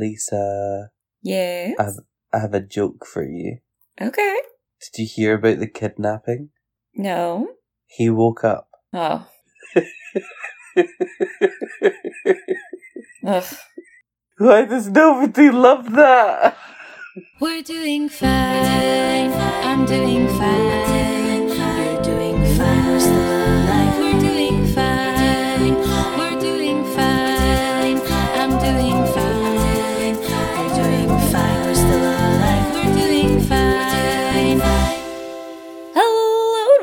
Lisa, Yes. I have, I have a joke for you. Okay. Did you hear about the kidnapping? No. He woke up. Oh. Ugh. Why does nobody love that? We're doing fine. I'm doing fine.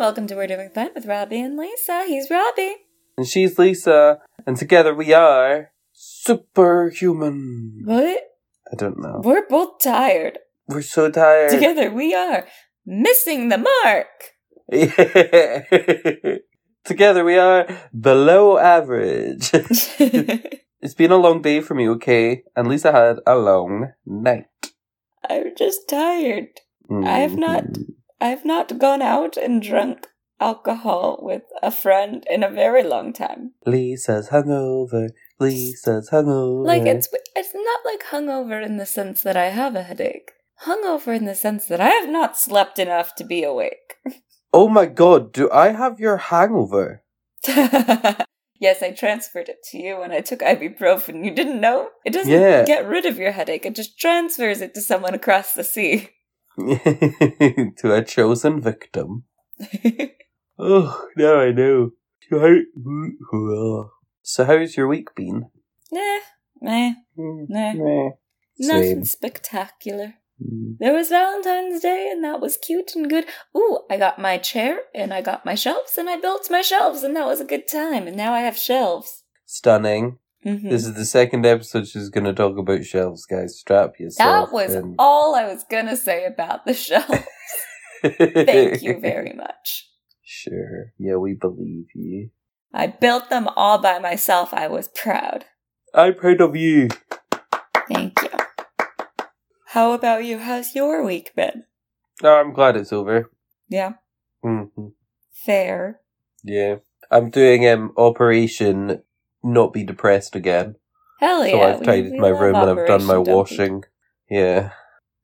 Welcome to We're Doing Fine with Robbie and Lisa. He's Robbie. And she's Lisa, and together we are superhuman. What? I don't know. We're both tired. We're so tired. Together we are missing the mark. Yeah. Together we are below average. it's been a long day for me, okay? And Lisa had a long night. I'm just tired. I have not- Mhm. I've not gone out and drunk alcohol with a friend in a very long time. Lisa's hungover. Lisa's hungover. Like it's it's not like hungover in the sense that I have a headache. Hungover in the sense that I have not slept enough to be awake. Oh my god, do I have your hangover? yes, I transferred it to you when I took ibuprofen. You didn't know? It doesn't Yeah. get rid of your headache. It just transfers it to someone across the sea. to a chosen victim. Oh, now I know. So how's your week been? nah, nah, Hmm, nah. Nothing Same. spectacular. Hmm. There was Valentine's Day, and that was cute and good. Ooh, I got my chair, and I got my shelves, and I built my shelves, and that was a good time. And now I have shelves. Stunning. Mhm. This is the second episode she's going to talk about shelves, guys. Strap yourself. That was in. all I was gonna say about the shelves. Thank you very much. Sure. Yeah, we believe you. I built them all by myself. I was proud. I'm proud of you. Thank you. How about you? How's your week been? Oh, I'm glad it's over. Yeah, hmm fair. Yeah. I'm doing um Operation Not Be Depressed again. Hell yeah. so. I've tidied my room and I've done my Dumpy. washing. Yeah.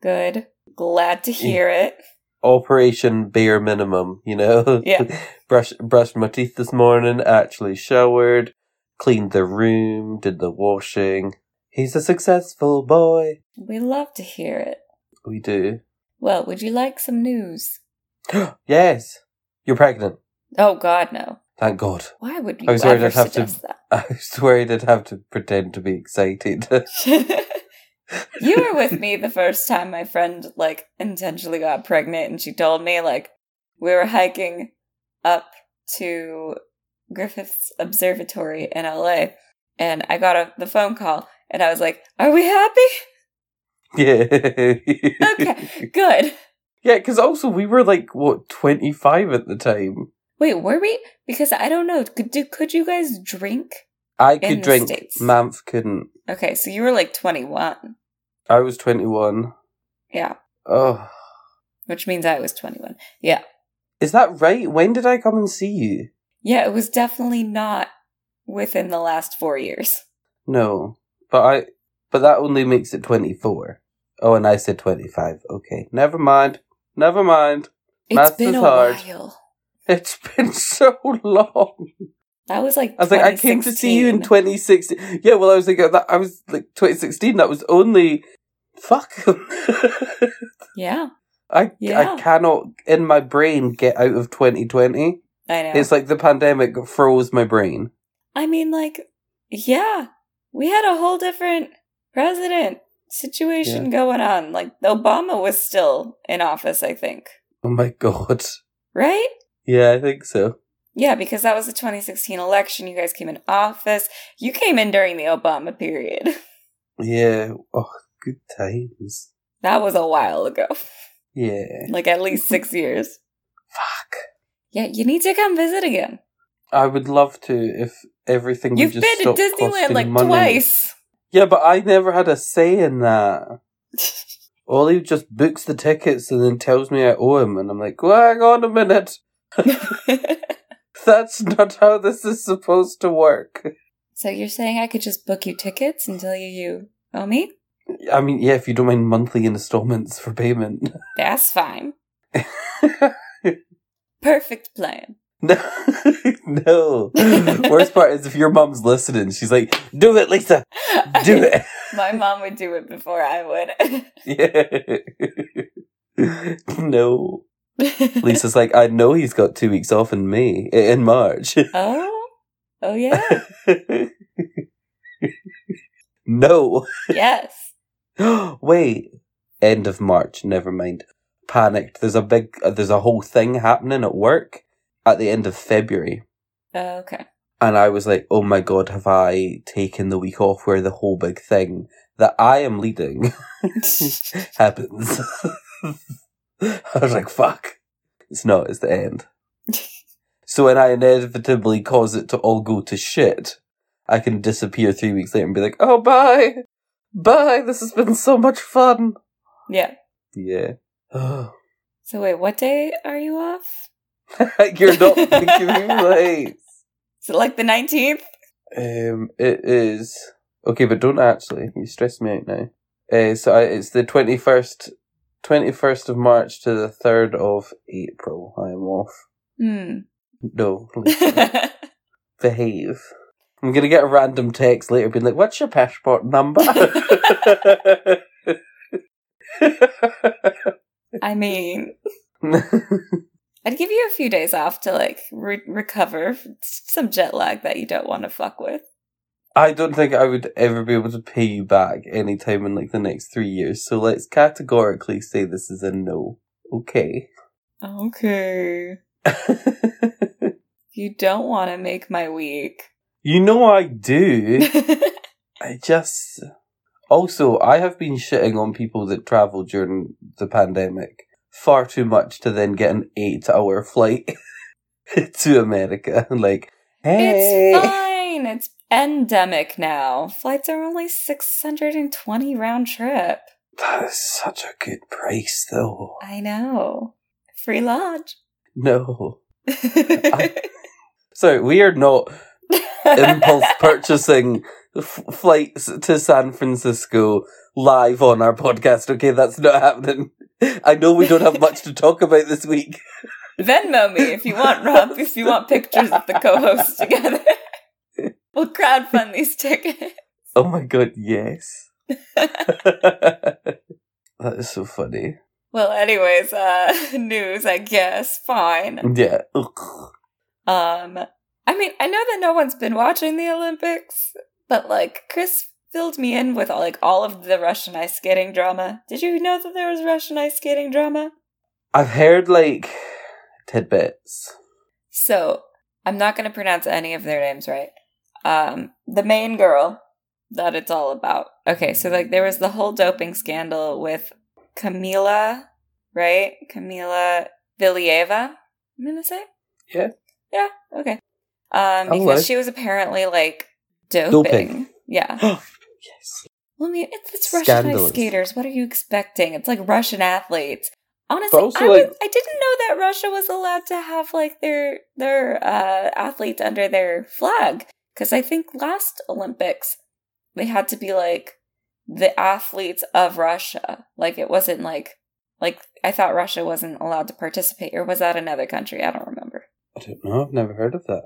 Good. Glad to hear it. Operation bare minimum, you know? Yeah. Brush brushed my teeth this morning, actually showered, cleaned the room, did the washing. He's a successful boy. We love to hear it. We do. Well, would you like some news? yes. You're pregnant. Oh God, no. Thank God. Why would you I was worried I'd have to- suggest I was worried I'd have to pretend to be excited. you were with me the first time my friend like intentionally got pregnant, and she told me like we were hiking up to Griffith's Observatory in LA, and I got a, the phone call, and I was like, "Are we happy? yeah. Okay, good." Yeah, because also we were like, what, 25 at the time? Wait, were we? Because I don't know. Could do, could you guys drink? I could drink. States. Mamf couldn't. Okay, so you were like twenty one. I was 21. Yeah, Oh. which means I was twenty one. Yeah. Is that right? When did I come and see you? Yeah, it was definitely not within the last four years. No. But I. But that only makes it 24. Oh, and I said 25. Okay. Never mind. Never mind. It's Maths been is a hard. while. It's been so long. That was like I was like, I came to see you in 2016. 2016. Yeah, well, I was like, uh, that, I was like 2016. That was only. Fuck. Yeah, I Yeah. I cannot in my brain get out of 2020. I know. It's like the pandemic froze my brain. I mean, like, yeah, we had a whole different president situation going on. Like, Obama was still in office, I think. Oh my god. Right? Yeah, I think so. Yeah, because that was the 2016 election. You guys came in office. You came in during the Obama period. Yeah. Oh, good times. That was a while ago. Yeah. Like, at least six years. Fuck. Yeah, you need to come visit again. I would love to if everything You've been to Disneyland like money. twice. Yeah, but I never had a say in that. Ollie just books the tickets and then tells me I owe him, and I'm like, well, hang on a minute. That's not how this is supposed to work. so you're saying I could just book you tickets and tell you you owe me? I mean, yeah, if you don't mind monthly installments for payment. That's fine. Perfect plan. No, no. Worst part is if your mom's listening, she's like, "Do it, Lisa. Do it." My mom would do it before I would. Yeah. no. Lisa's like, I know he's got two weeks off in May, in March. oh? Oh, yeah. no. Yes. Wait. End of March. Never mind. Panicked. There's a big. Uh, there's a whole thing happening at work at the end of February, Oh, okay. and I was like, "Oh my god, have I taken the week off where the whole big thing that I am leading happens?" I was like, "Fuck." It's not. It's the end. So when I inevitably cause it to all go to shit, I can disappear three weeks later and be like, "Oh, bye, bye. This has been so much fun." yeah. Yeah. So, wait, what day are you off? You're not making me right. Is it like the 19th? Um, it is okay, but don't actually. You stress me out now. Uh, so I, it's the twenty first, twenty first of March to the third of April. I am off. Hmm. No, behave. I'm gonna get a random text later, being like, "What's your passport number?" I mean, I'd give you a few days off to like re- recover some jet lag that you don't want to fuck with. I don't think I would ever be able to pay you back anytime in like the next three years. So let's categorically say this is a no. Okay. Okay. You don't want to make my week. you know I do. I just. Also, I have been shitting on people that travel during the pandemic far too much to then get an eight hour flight to America. Like, hey. It's fine. It's endemic now. Flights are only 620 round trip. That is such a good price, though. I know. Free lodge. No. Sorry, we are not impulse purchasing f- flights to San Francisco live on our podcast. Okay, that's not happening. I know we don't have much to talk about this week. Venmo me if you want, Rob, if you want pictures of the co hosts together. We'll crowdfund these tickets. Oh my god, yes. that is so funny. well, anyways, uh, news, I guess. Fine. Yeah. Ugh. Um, I mean, I know that no one's been watching the Olympics, but like Chris filled me in with like all of the Russian ice skating drama. Did you know that there was Russian ice skating drama? I've heard like tidbits. So I'm not going to pronounce any of their names right. Um, the main girl that it's all about. Okay, so like there was the whole doping scandal with Kamila, right? Kamila Valieva. I'm gonna say. Yeah. Yeah. Okay. Um, because she was apparently like doping. Doping. Yeah. yes. Well, I mean, it's, it's Russian ice skaters. What are you expecting? It's like Russian athletes. Honestly, also, I, was, like- I didn't know that Russia was allowed to have like their their uh, athletes under their flag. Because I think last Olympics they had to be like the athletes of Russia. Like it wasn't like like I thought Russia wasn't allowed to participate, or was that another country? I don't remember. I don't know. I've never heard of that.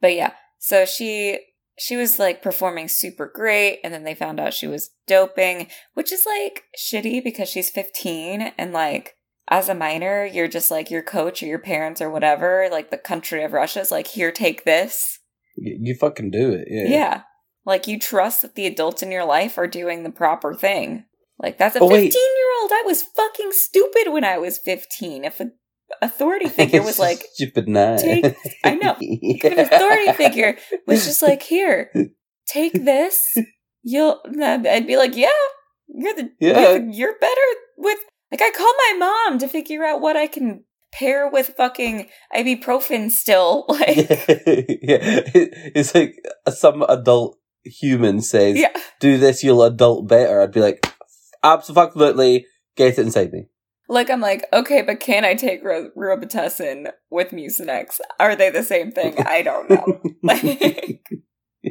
But yeah, so she she was like performing super great and then they found out she was doping, which is like shitty because she's 15 and like as a minor, you're just like your coach or your parents or whatever, like the country of Russia is like, here, take this. You fucking do it. Yeah. Yeah. Like you trust that the adults in your life are doing the proper thing. Like that's a Oh, 15 year old. I was fucking stupid when I was 15. If an authority figure was like, stupid take- I know. if an authority figure was just like, here, take this, you'll, I'd be like, yeah, you're the, Yeah. you're, the- you're better with, like, I call my mom to figure out what I can pair with fucking ibuprofen still. Like, yeah, It- it's like some adult human says, yeah. "Do this, you'll adult better." I'd be like, "Absolutely, get it inside me." Like, I'm like, okay, but can I take Ro- Robitussin with Mucinex? Are they the same thing? I don't know. Like,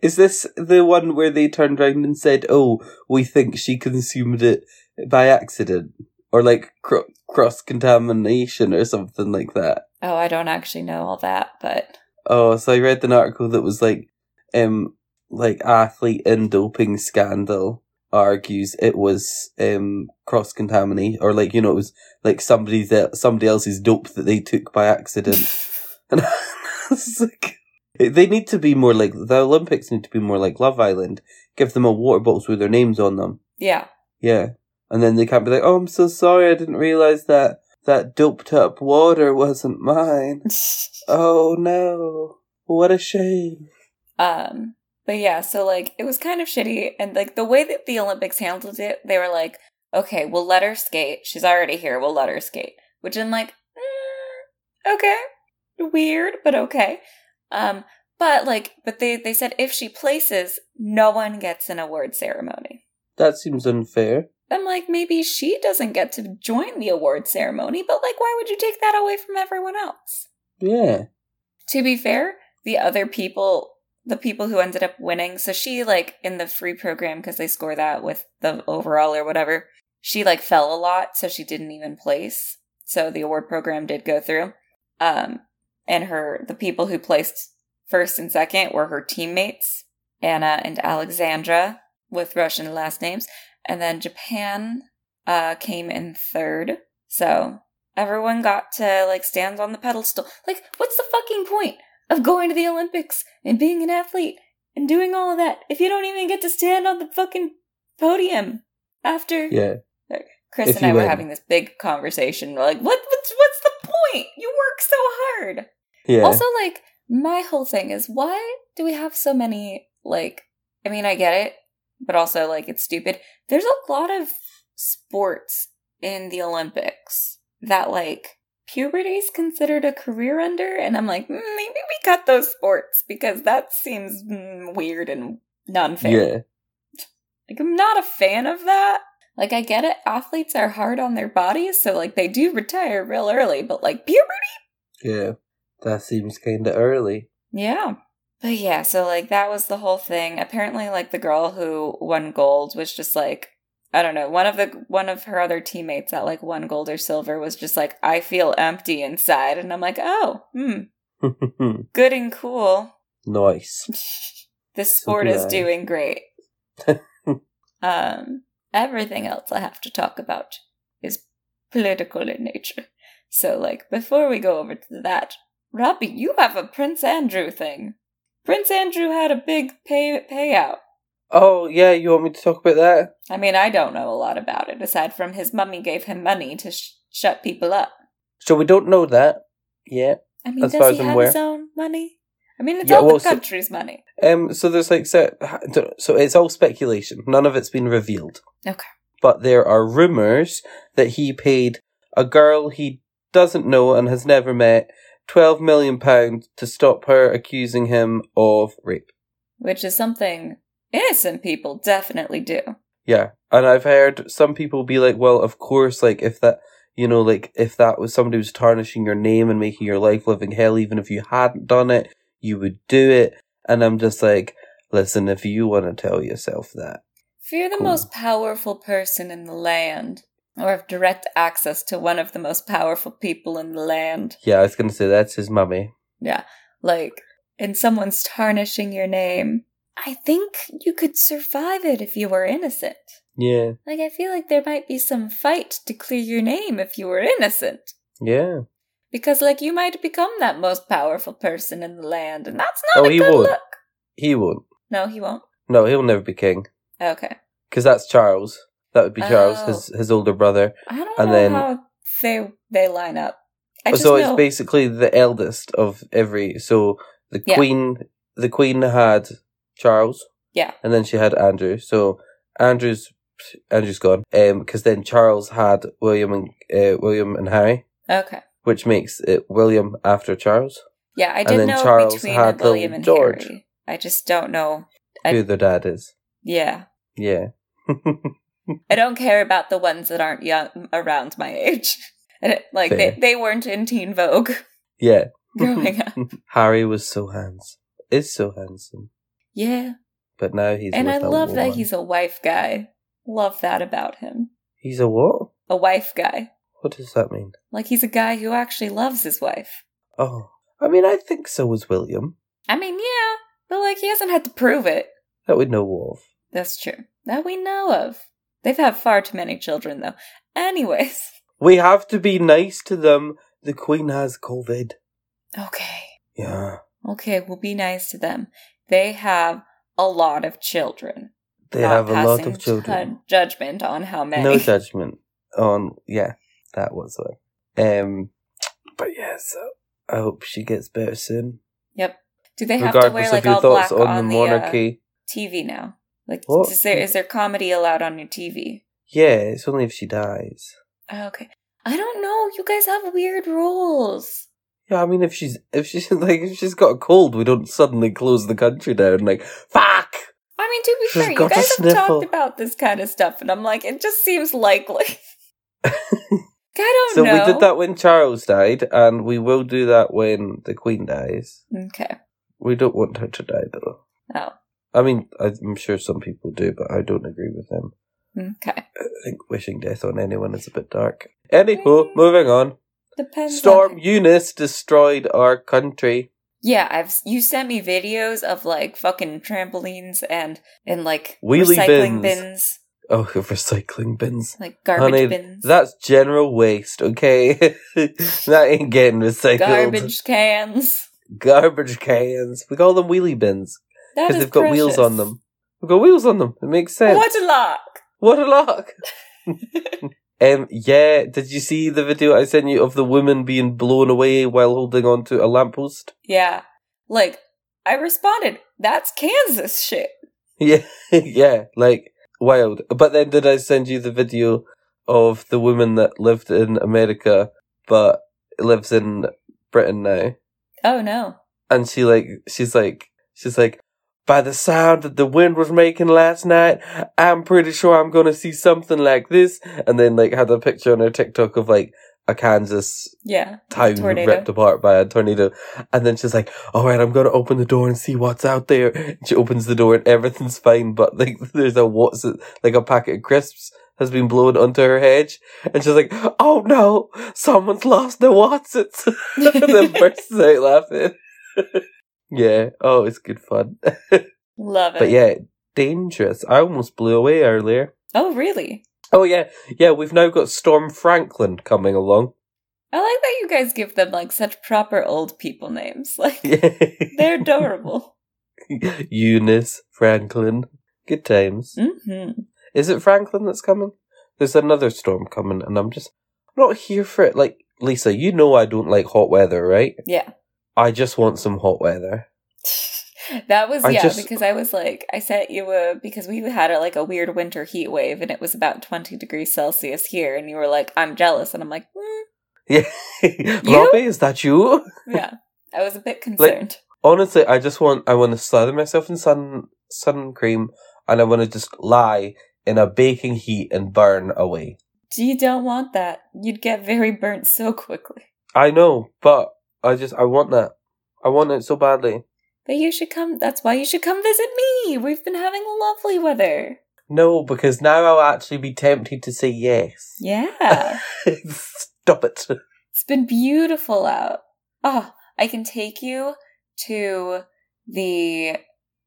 Is this the one where they turned around and said, "Oh, we think she consumed it by accident," or like cr- cross contamination or something like that? Oh, I don't actually know all that, but Oh, so I read an article that was like, um, like athlete in doping scandal argues it was um cross contamination or like you know it was like somebody that somebody else's dope that they took by accident and it's like they need to be more like the Olympics need to be more like Love Island. Give them a water bottles with their names on them. yeah. Yeah, and then they can't be like, "Oh, I'm so sorry, I didn't realize that that doped up water wasn't mine." Oh no, what a shame. Um, but yeah, so like it was kind of shitty, and like the way that the Olympics handled it, they were like, "Okay, we'll let her skate. She's already here. We'll let her skate." Which I'm like, mm, okay, weird, but okay. Um, but like, but they they said if she places, no one gets an award ceremony. That seems unfair. I'm like, maybe she doesn't get to join the award ceremony, but like, why would you take that away from everyone else? Yeah. to be fair, the other people, the people who ended up winning, so she like in the free program because they score that with the overall or whatever. She like fell a lot, so she didn't even place. So the award program did go through. Um, and her the people who placed first and second were her teammates Anna and Alexandra with Russian last names, and then Japan uh came in third. So everyone got to like stand on the pedestal. Like, what's the fucking point of going to the Olympics and being an athlete and doing all of that if you don't even get to stand on the fucking podium after? Yeah. Chris if and I you were win. having this big conversation. We're like, what? What's what's the point? You work so hard. Yeah. Also, like, my whole thing is why do we have so many, like, I mean, I get it, but also, like, it's stupid. There's a lot of sports in the Olympics that, like, puberty is considered a career under, and I'm like, mm, maybe we cut those sports because that seems mm, weird and unfair. yeah. Like, I'm not a fan of that. Like, I get it, athletes are hard on their bodies, so, like, they do retire real early, but, like, puberty? Yeah. That seems kind of early. Yeah. But yeah, so like that was the whole thing. Apparently like the girl who won gold was just like I don't know, one of the one of her other teammates that like won gold or silver was just like I feel empty inside and I'm like, "Oh, hmm, good and cool. nice. this sport is doing great." um everything else I have to talk about is political in nature. So like before we go over to that, Robbie, you have a Prince Andrew thing. Prince Andrew had a big pay payout. Oh, yeah, you want me to talk about that? I mean, I don't know a lot about it aside from his mummy gave him money to sh- shut people up. So we don't know that yet. I mean, As does far he as have aware. his own money? I mean, it's Yeah, all well, the so- country's money. Um, so there's like so, so it's all speculation. None of it's been revealed. Okay. But there are rumors that he paid a girl he doesn't know and has never met twelve million pounds to stop her accusing him of rape. Which is something innocent people definitely do. Yeah, and I've heard some people be like, "Well, of course, like if that." You know, like if that was somebody who's tarnishing your name and making your life living hell, even if you hadn't done it, you would do it. And I'm just like, listen, if you want to tell yourself that, If you're the Cool. most powerful person in the land, or have direct access to one of the most powerful people in the land, yeah, I was gonna say that's his mummy. yeah, like, and someone's tarnishing your name, I think you could survive it if you were innocent. Yeah, Like, I feel like there might be some fight to clear your name if you were innocent. yeah. Because, like, you might become that most powerful person in the land, and that's not Oh, a he good would. look. He won't. No, he won't. No, he'll never be king Okay. because that's Charles. That would be Charles, Oh. his his older brother. I don't And know then- how they they line up. I just so know. it's basically the eldest of every. So the Yeah. queen, the queen had Charles. Yeah. and then she had Andrew. So Andrew's Andrew's gone. Um, because then Charles had William and uh, William and Harry, okay. which makes it William after Charles, Yeah, I And did then know Charles between had William and George. Harry. I just don't know. I- who their dad is. Yeah. Yeah. I don't care about the ones that aren't young around my age. Like they, Fair. they weren't in Teen Vogue yeah. growing up. Harry was so handsome. Is so handsome. Yeah. But now he's and I love that he's a wife guy. Love that about him. He's a what? A wife guy. What does that mean? Like he's a guy who actually loves his wife. Oh, I mean, I think so was William. I mean, yeah, but like he hasn't had to prove it. That we know of. That's true. That we know of. They've had far too many children, though. Anyways. We have to be nice to them. The Queen has COVID. Okay. Yeah. Okay, we'll be nice to them. They have a lot of children. They have a lot of children. ju- judgment on how many. No judgment on, yeah, that was it. Um, but yeah, so I hope she gets better soon. Yep. Do they have to Regardless wear of like your all thoughts black on, on, the the, uh, monarchy. TV now? Like, What? is there is there comedy allowed on your TV? Yeah, it's only if she dies. Oh, okay. I don't know. You guys have weird rules. Yeah, I mean, if she's if she's like if she's got a cold, we don't suddenly close the country down. Like, fuck. I mean, to be She's fair, you guys have talked about this kind of stuff, and I'm like, it just seems likely. I don't so know. we did that when Charles died, and we will do that when the Queen dies. Okay. We don't want her to die, though. Oh. I mean, I'm sure some people do, but I don't agree with them. Okay. I think wishing death on anyone is a bit dark. Anywho, moving on. Depends. Storm On... Eunice destroyed our country. Yeah, I've you sent me videos of like fucking trampolines and and like Wheelie recycling bins. bins, Oh, recycling bins. like garbage Honey, bins, That's general waste, okay? that ain't getting recycled. garbage cans. Garbage cans. We call them wheelie bins because they've got wheels on them. We've got wheels on them. It makes sense. What a lock! What a lock! um, yeah. Did you see the video I sent you of the woman being blown away while holding on to a lamppost? Yeah, like I responded. That's Kansas shit. Yeah, yeah, like wild. But then did I send you the video of the woman that lived in America but lives in Britain now? Oh no. And she like she's like she's like by the sound that the wind was making last night, I'm pretty sure I'm gonna see something like this. And then like had a picture on her TikTok of like a Kansas Yeah. town Tornado. ripped apart by a tornado. And then she's like, all right, I'm going to open the door and see what's out there. And she opens the door and everything's fine. But like, there's a what's it, like a packet of crisps has been blown onto her hedge. And she's like, oh no, someone's lost the what's it. and then bursts out laughing. Yeah. Oh, it's good fun. Love it. but yeah, dangerous. I almost blew away earlier. Oh really? Oh yeah. Yeah, we've now got Storm Franklin coming along. I like that you guys give them like such proper old people names. Like they're adorable. Eunice, Franklin. Good times. hmm Is it Franklin that's coming? There's another storm coming, and I'm just not here for it. Like, Lisa, you know I don't like hot weather, right? Yeah. I just want some hot weather. That was I yeah, just- because I was like I sent you a because we had a, like a weird winter heat wave and it was about twenty degrees Celsius here and you were like I'm jealous and I'm like mm, Yeah. Robbie, is that you? yeah I was a bit concerned. Honestly, I just want I want to slather myself in sun sun cream and I want to just lie in a baking heat and burn away. you don't want that. You'd get very burnt so quickly. I know, but I just I want that. I want it so badly. But you should come. That's why you should come visit me. We've been having lovely weather. No, because now I'll actually be tempted to say yes. Yeah, Stop it. it's been beautiful out. Oh, I can take you to the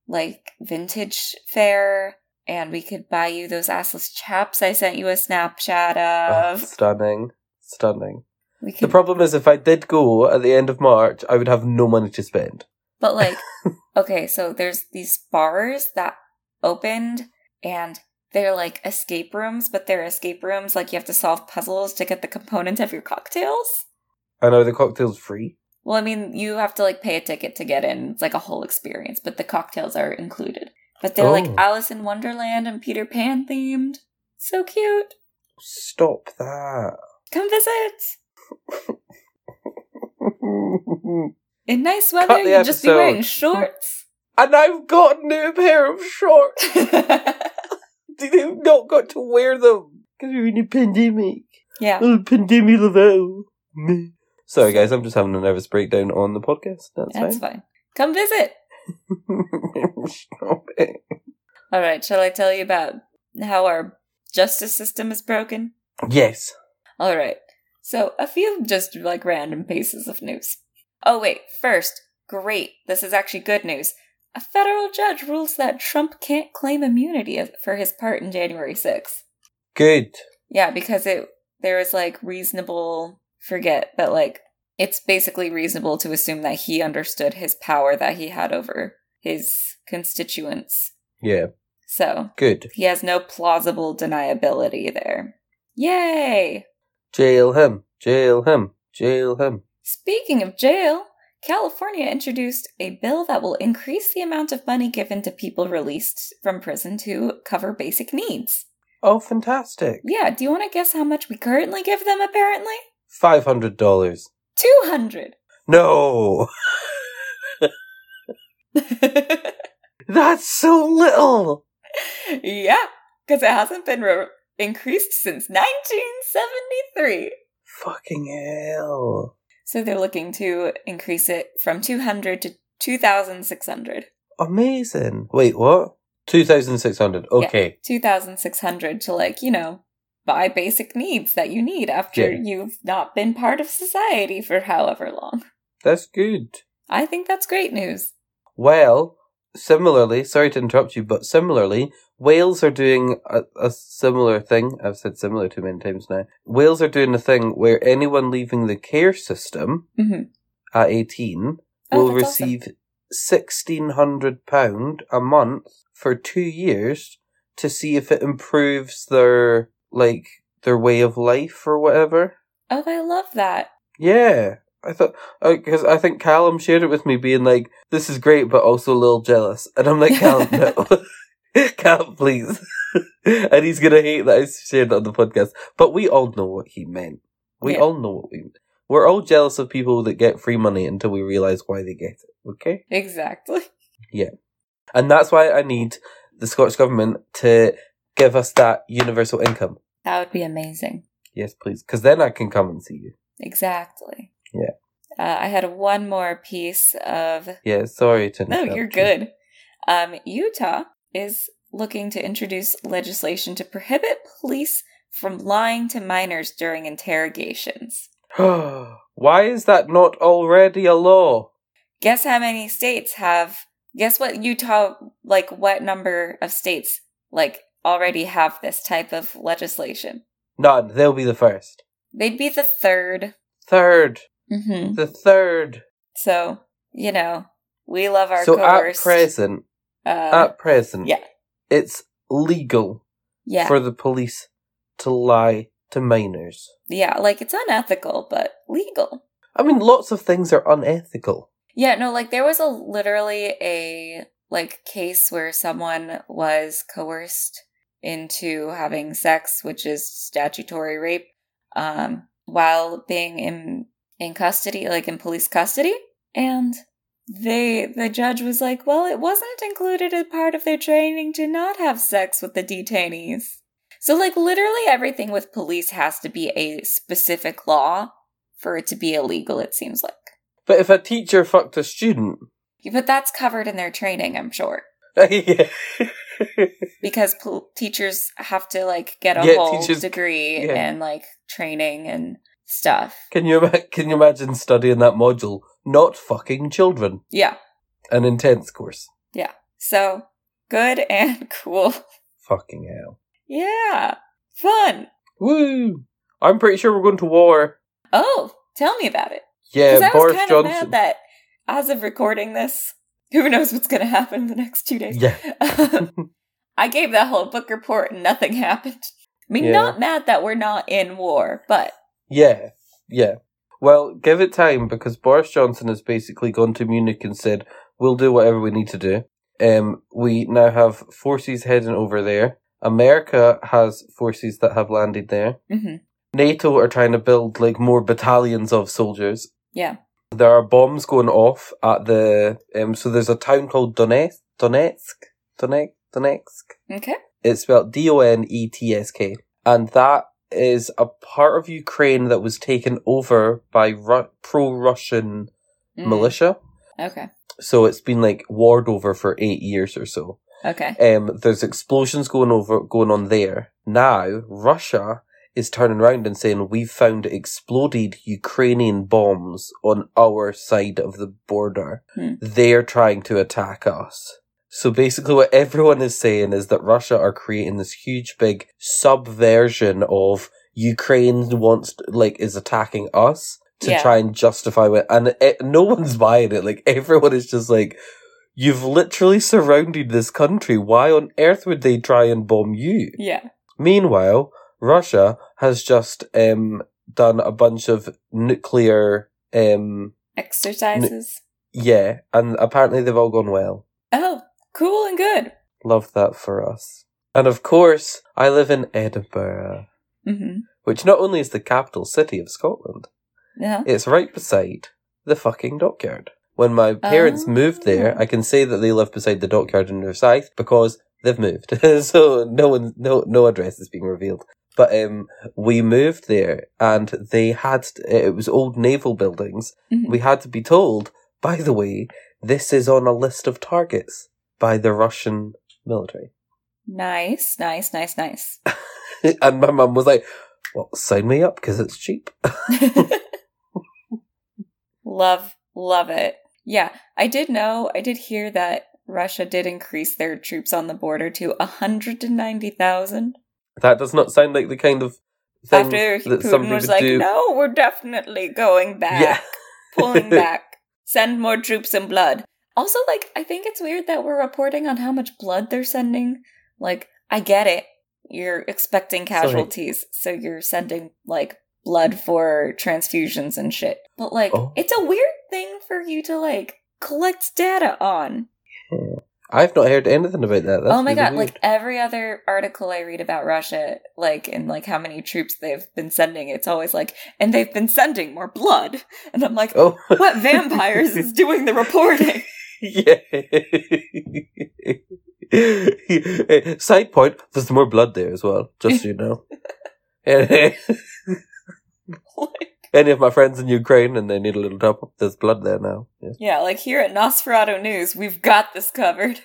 like vintage fair and we could buy you those assless chaps I sent you a Snapchat Oh, of. stunning. Stunning. We The problem is if I did go at the end of March, I would have no money to spend. but like, okay, so there's these bars that opened and they're like escape rooms, but they're escape rooms like you have to solve puzzles to get the components of your cocktails. I know the cocktail's free. Well, I mean, you have to like pay a ticket to get in. It's like a whole experience, but the cocktails are included. But they're like Oh. Alice in Wonderland and Peter Pan themed. So cute. Stop that. Come visit. In nice weather, the you'll just be wearing shorts. and I've got a new pair of shorts. You've not got to wear them because we're in a pandemic. yeah. Oh, pandemic level. Sorry, guys, I'm just having a nervous breakdown on the podcast. That's, That's fine. fine. Come visit. Stop it. All right, shall I tell you about how our justice system is broken? Yes. All right. So, a few just like random pieces of news. Oh, wait. First, great. This is actually good news. A federal judge rules that Trump can't claim immunity for his part in January 6th. Good. Yeah, because it there is like reasonable forget, but like it's basically reasonable to assume that he understood his power that he had over his constituents. Yeah. So, Good. he has no plausible deniability there. Yay! Jail him. Jail him. Jail him. Speaking of jail, California introduced a bill that will increase the amount of money given to people released from prison to cover basic needs. Oh, fantastic. Yeah, do you want to guess how much we currently give them apparently? Five hundred dollars. 200. No, that's so little. yeah, cuz it hasn't been re- increased since 1973. Fucking hell. So they're looking to increase it from 200 to 2600. Amazing. Wait, what? Two thousand six hundred. Okay. 2600 to like, you know, buy basic needs that you need after Yeah. you've not been part of society for however long. That's good. I think that's great news. Well, similarly, sorry to interrupt you, but similarly, Wales are doing a, a similar thing. I've said similar too many times now. Wales are doing a thing where anyone leaving the care system Mhm. at 18 Oh, will that's awesome. receive £1,600 a month for two years to see if it improves their, like, their way of life or whatever. Oh, I love that. Yeah. I thought, oh, because I think Callum shared it with me being like, this is great, but also a little jealous. And I'm like, Callum, no. Callum, please. and he's going to hate that I shared it on the podcast. But we all know what he meant. We Yeah. all know what we We're all jealous of people that get free money until we realize why they get it. Okay? Exactly. Yeah, and that's why I need the Scottish Government to give us that universal income. That would be amazing. Yes, please. Because then I can come and see you. Exactly. Uh, I had one more piece of. Yeah, sorry to No, you're you. good. Um, Utah is looking to introduce legislation to prohibit police from lying to minors during interrogations. Why is that not already a law? Guess how many states have. Guess what Utah, like, what number of states, like, already have this type of legislation? None. They'll be the first. They'd be the third. Third. Mm-hmm. The third. So, you know, we love our so at present, uh, at present, yeah. it's legal yeah. for the police to lie to minors. yeah, like, it's unethical, but legal. I mean, lots of things are unethical. Yeah, no, like there was a literally a like case where someone was coerced into having sex, which is statutory rape, um, while being in in custody, like in police custody, and they the judge was like, "Well, it wasn't included as part of their training to not have sex with the detainees." So, like, literally everything with police has to be a specific law for it to be illegal. It seems like. But if a teacher fucked a student, Yeah, But that's covered in their training, I'm sure. yeah. Because pol- teachers have to like get a Yeah, whole teachers- degree yeah. and like training and stuff. can you ima- can you imagine studying that module? Not fucking children. Yeah. An intense course. Yeah. So good and cool. Fucking hell. Yeah. Fun. Woo! I'm pretty sure we're going to war. Oh, tell me about it. Yeah, Because I was Boris Johnson. that as of recording this, who knows what's going to happen in the next two days. yeah. I gave that whole book report and nothing happened. I mean, Yeah. not mad that we're not in war, but Yeah, yeah. Well, give it time because Boris Johnson has basically gone to Munich and said, "We'll do whatever we need to do." Um, we now have forces heading over there. America has forces that have landed there. mhm. NATO are trying to build like more battalions of soldiers. yeah. There are bombs going off at the um. So there's a town called Donetsk, Donetsk, Donetsk, Donetsk. Okay. It's spelled D O N E T S K, and that is a part of Ukraine that was taken over by Ru- pro-Russian Mm. militia. Okay. So it's been like warred over for eight years or so. Okay. Um, there's explosions going over going on there now. Russia is turning around and saying we've found exploded Ukrainian bombs on our side of the border. Hmm. They're trying to attack us. So basically, what everyone is saying is that Russia are creating this huge, big subversion of Ukraine wants like is attacking us to Yeah. try and justify it, and it, no one's buying it. Like everyone is just like. You've literally surrounded this country. Why on earth would they try and bomb you? Yeah. Meanwhile, Russia has just um, done a bunch of nuclear, um, Exercises. yeah, and apparently they've all gone well. oh, cool and good. Love that for us. And of course, I live in Edinburgh, Mm-hmm. which not only is the capital city of Scotland, Yeah. it's right beside the fucking dockyard. When my parents moved there. I can say that they live beside the dockyard in Rosyth because they've moved. so no one, no, no address is being revealed. But um, we moved there, and they had it was old naval buildings. Mhm. We had to be told, by the way, this is on a list of targets by the Russian military. Nice, nice, nice, nice. and my mum was like, "Well, sign me up because it's cheap." love, love it. Yeah, I did know, I did hear that Russia did increase their troops on the border to 190,000 that does not sound like the kind of thing after that Putin somebody was would like, do. no, we're definitely going back, Yeah. pulling back, send more troops and blood. Also, like, I think it's weird that we're reporting on how much blood they're sending. Like, I get it. You're expecting Sorry. casualties, so you're sending, like, blood for transfusions and shit. But, like, Oh. it's a weird thing for you to, like, collect data on. Hmm. I've not heard anything about that. That's oh my really god, weird. like every other article I read about Russia, like and like how many troops they've been sending, it's always like, and they've been sending more blood. And I'm like, oh, what vampires is doing the reporting? Yeah. Side point: There's more blood there as well. Just so you know. Oh any any of my friends in Ukraine and they need a little top up, there's blood there now. Yes. yeah, like here at Nosferatu News, we've got this covered.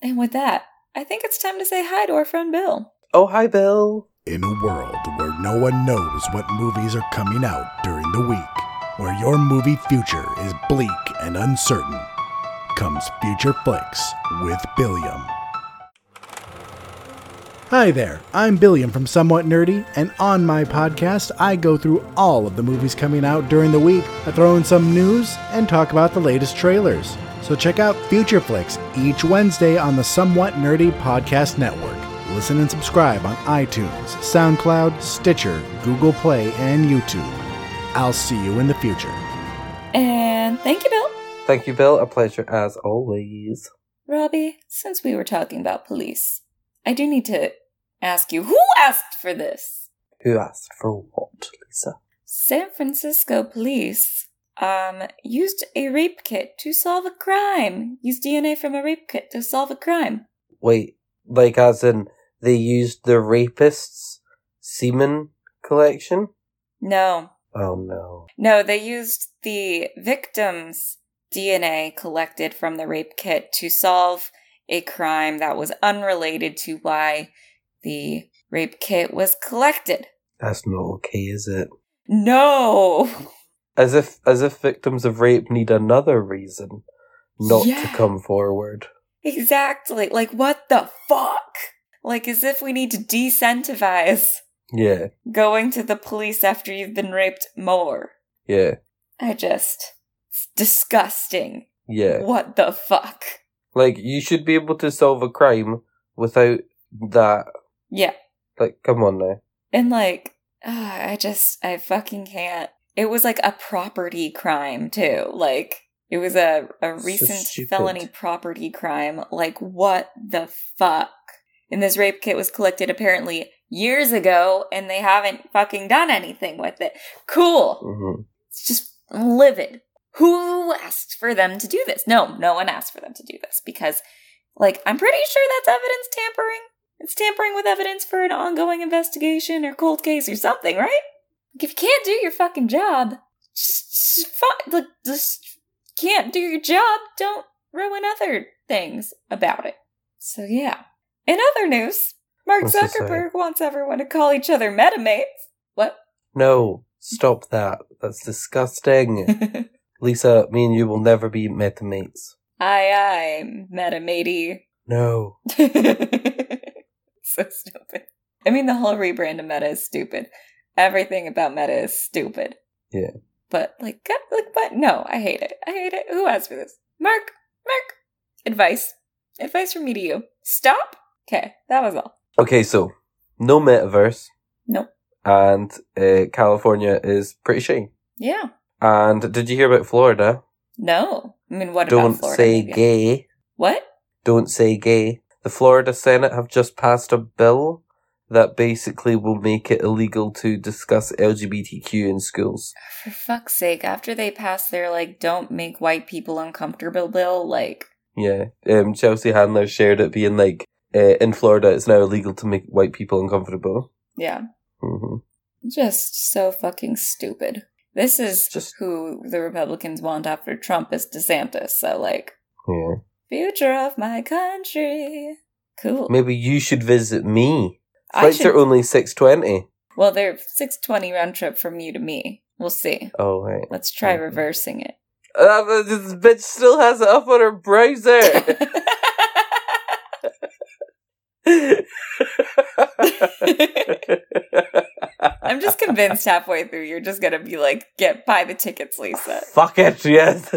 And with that, I think it's time to say hi to our friend Bill. oh, hi, Bill. In a world where no one knows what movies are coming out during the week, where your movie future is bleak and uncertain, comes Future Flicks with Billiam. Hi there, I'm Billiam from Somewhat Nerdy, and on my podcast, I go through all of the movies coming out during the week. I throw in some news and talk about the latest trailers. So check out Future Flicks each Wednesday on the Somewhat Nerdy Podcast Network. Listen and subscribe on iTunes, SoundCloud, Stitcher, Google Play, and YouTube. I'll see you in the future. And thank you, Bill. Thank you, Bill. A pleasure as always. Robbie, since we were talking about police, I do need to ask you who asked for this? Who asked for what, Lisa? San Francisco police um used a rape kit to solve a crime. Used DNA from a rape kit to solve a crime. Wait, like as in they used the rapist's semen collection? No. Oh no. No, they used the victim's DNA collected from the rape kit to solve a crime that was unrelated to why the rape kit was collected. That's not okay, is it? No. As if as if victims of rape need another reason not Yeah. to come forward. Exactly. Like what the fuck? Like as if we need to decentivize Yeah, going to the police after you've been raped more. yeah, I just it's disgusting. yeah. What the fuck? Like you should be able to solve a crime without that. Yeah. Like, come on now. And like ah, I just I fucking can't. It was like a property crime too. Like it was a a recent stupid. felony property crime. Like what the fuck? And this rape kit was collected apparently years ago and they haven't fucking done anything with it. Cool. hmm It's just livid. Who asked for them to do this? No, no one asked for them to do this because, like, I'm pretty sure that's evidence tampering. It's tampering with evidence for an ongoing investigation or cold case or something, right? Like, if you can't do your fucking job, just, just, like, just can't do your job, don't ruin other things about it. So yeah. In other news, Mark What's? Zuckerberg wants everyone to call each other metamates. What? No, stop that. That's disgusting. Lisa, me and you will never be metamates. aye aye, metamatey. No. so stupid. I mean, the whole rebrand of Meta is stupid. Everything about Meta is stupid. Yeah. But like, God, like, but no, I hate it. I hate it. Who asked for this? Mark, Mark. Advice, advice from me to you. Stop. Okay, that was all. Okay, so no metaverse, Nope. and uh, California is pretty shitty. Yeah. And did you hear about Florida? No. I mean, what about Florida? Don't Florida? say maybe? gay. What? Don't say gay. The Florida Senate have just passed a bill that basically will make it illegal to discuss LGBTQ in schools. For fuck's sake! After they pass their like, don't make white people uncomfortable bill, like, Yeah, um, Chelsea Handler shared it being like, uh, in Florida, it's now illegal to make white people uncomfortable. yeah. hmm Just so fucking stupid. This is Just- who the Republicans want after Trump is DeSantis. So like, Yeah. future of my country. Cool. Maybe you should visit me. Flights should- are only six twenty. well, they're six twenty round trip from you to me. We'll see. Oh right. Let's try Okay. reversing it. Uh, this bitch still has it up on her browser. I'm just convinced halfway through you're just gonna be like, get buy the tickets, Lisa. Fuck it, yes.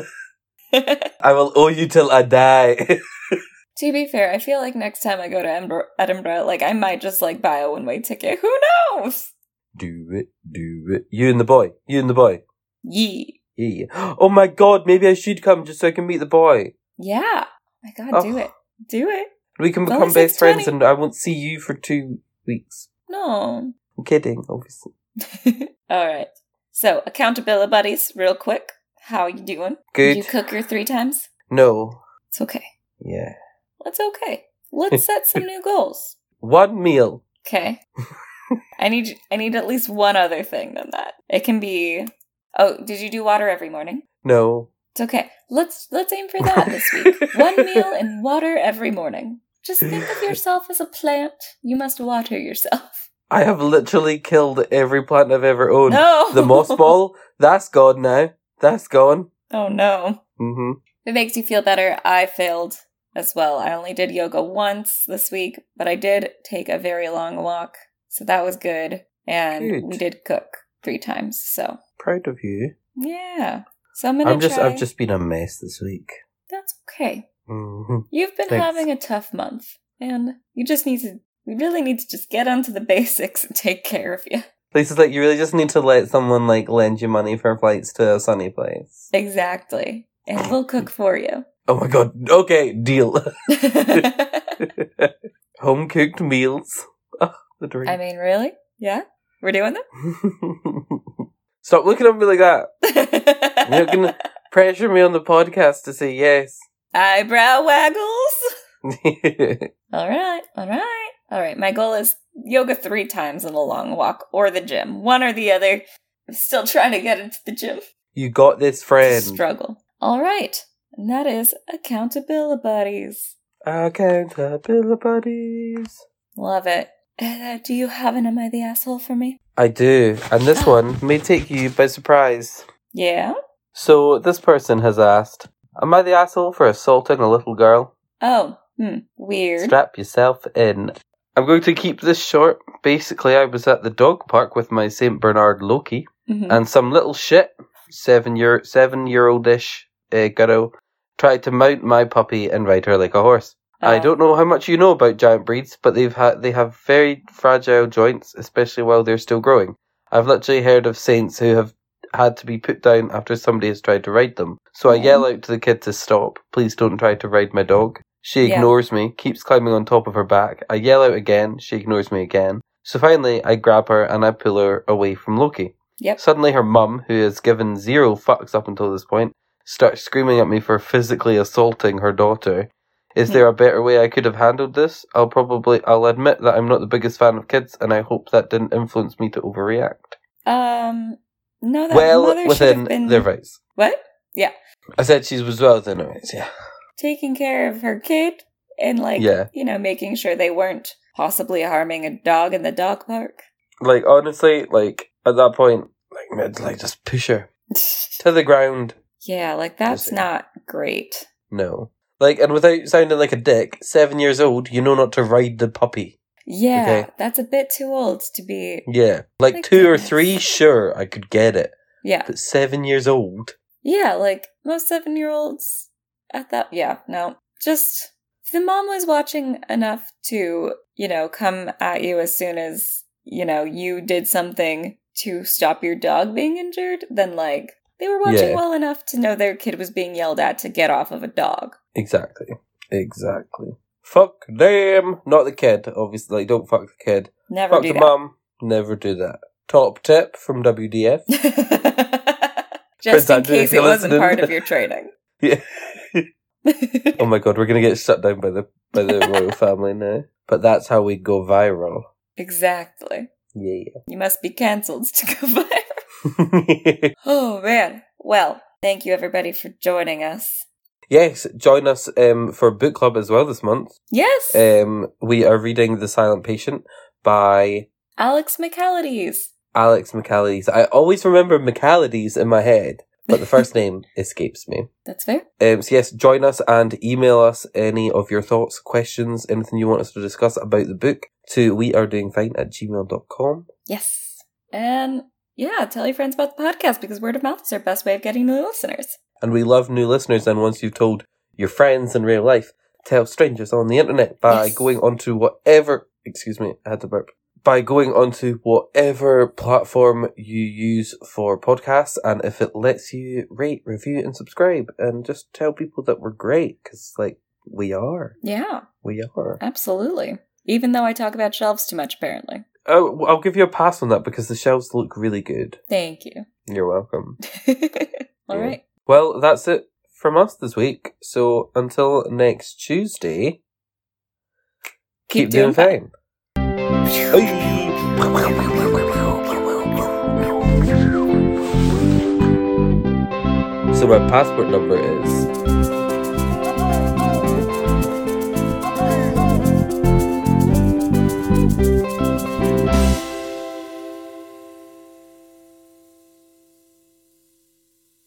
I will owe you till I die. to be fair, I feel like next time I go to Edinburgh, like I might just like buy a one way ticket. Who knows? do it, do it. You and the boy. You and the boy. Yee. Yeah. Oh my god, maybe I should come just so I can meet the boy. Yeah. My God, do Oh. it. Do it. We can become best friends and I won't see you for two weeks. No. I'm kidding, obviously. All right. So, accountability buddies, real quick. How are you doing? Good. Did you cook your three times? No. It's okay. Yeah. It's okay. Let's set some new goals. One meal. Okay. I need I need at least one other thing than that. It can be Oh, did you do water every morning? No. It's okay. Let's let's aim for that this week. One meal and water every morning. Just think of yourself as a plant. You must water yourself. I have literally killed every plant I've ever owned. No. The moss ball, that's gone now. That's gone. Oh no. hmm If it makes you feel better, I failed as well. I only did yoga once this week, but I did take a very long walk. So that was good. And Good. we did cook three times. So Proud of you. yeah. So I'm gonna I'm just try. I've just been a mess this week. That's okay. Hmm You've been Thanks. having a tough month, and you just need to. We really need to just get onto the basics and take care of you. Lisa's like, you really just need to let someone like lend you money for flights to a sunny place. Exactly. And we'll cook for you. Oh my god. Okay, deal. Home cooked meals. Oh, the dream. I mean, really? Yeah? We're doing them. Stop looking at me like that. You're gonna pressure me on the podcast to say yes. Eyebrow waggles. All right, all right, all right. My goal is yoga three times and a long walk, or the gym, one or the other. I'm still trying to get into the gym. you got this friend. Struggle. All right, and that is accountability buddies. Accountability buddies. Love it. Uh, do you have an "Am I the asshole" for me? I do, and this one may take you by surprise. Yeah. So this person has asked, "Am I the asshole for assaulting a little girl?" Oh, hmm. Weird. Strap yourself in. I'm going to keep this short. Basically, I was at the dog park with my Saint Bernard Loki, Mhm. and some little shit, seven year seven year oldish uh, girl, tried to mount my puppy and ride her like a horse. I Oh. don't know how much you know about giant breeds, but they've had they have very fragile joints, especially while they're still growing. I've literally heard of saints who have had to be put down after somebody has tried to ride them. So I Oh. yell out to the kid to stop. Please don't try to ride my dog. She Yeah. ignores me, keeps climbing on top of her back. I yell out again. She ignores me again. So finally, I grab her and I pull her away from Loki. Yep. Suddenly, her mum, who has given zero fucks up until this point, starts screaming at me for physically assaulting her daughter. Is Hmm. there a better way I could have handled this? I'll probably, I'll admit that I'm not the biggest fan of kids, and I hope that didn't influence me to overreact. Um. No, that well, mother should within have been. their rights. What? Yeah. I said she was well anyways, yeah. taking care of her kid and like Yeah. you know making sure they weren't possibly harming a dog in the dog park Like honestly, like at that point, like mid like just push her to the ground. yeah like that's not great No. Like and without sounding like a dick, seven years old, you know not to ride the puppy. Yeah Okay. that's a bit too old to be Yeah. Like My two or three, sure, I could get it. yeah But seven years old? yeah like most seven year olds at that yeah no just if the mom was watching enough to you know come at you as soon as you know you did something to stop your dog being injured then like they were watching Yeah. well enough to know their kid was being yelled at to get off of a dog Exactly. Exactly. Fuck them. Not the kid, obviously. Like, don't fuck the kid. never fuck do the that mum. Never do that. Top tip from WDF. just in Andrew, case it wasn't listening. part of your training Yeah. oh my god, we're gonna get shut down by the by the royal family now. But that's how we go viral. exactly Yeah. you must be cancelled to go viral oh man well thank you everybody for joining us yes, join us um, for book club as well this month. yes Um, we are reading The Silent Patient by alex Michaelides Alex McCallies. I always remember McCallies in my head, but the first name escapes me. that's fair Um, so yes, join us and email us any of your thoughts, questions, anything you want us to discuss about the book to wearedoingfine at gmail.com. yes and yeah tell your friends about the podcast because word of mouth is our best way of getting new listeners And we love new listeners, and once you've told your friends in real life, tell strangers on the internet by Yes. going onto whatever, excuse me, I had to burp, by going onto whatever platform you use for podcasts, and if it lets you rate, review, and subscribe, and just tell people that we're great, because, like, we are. yeah We are. absolutely even though i talk about shelves too much apparently Oh, I'll give you a pass on that because the shelves look really good. thank you You're welcome. all Yeah. right Well, that's it from us this week. So until next Tuesday, keep, doing, fine. So my passport number is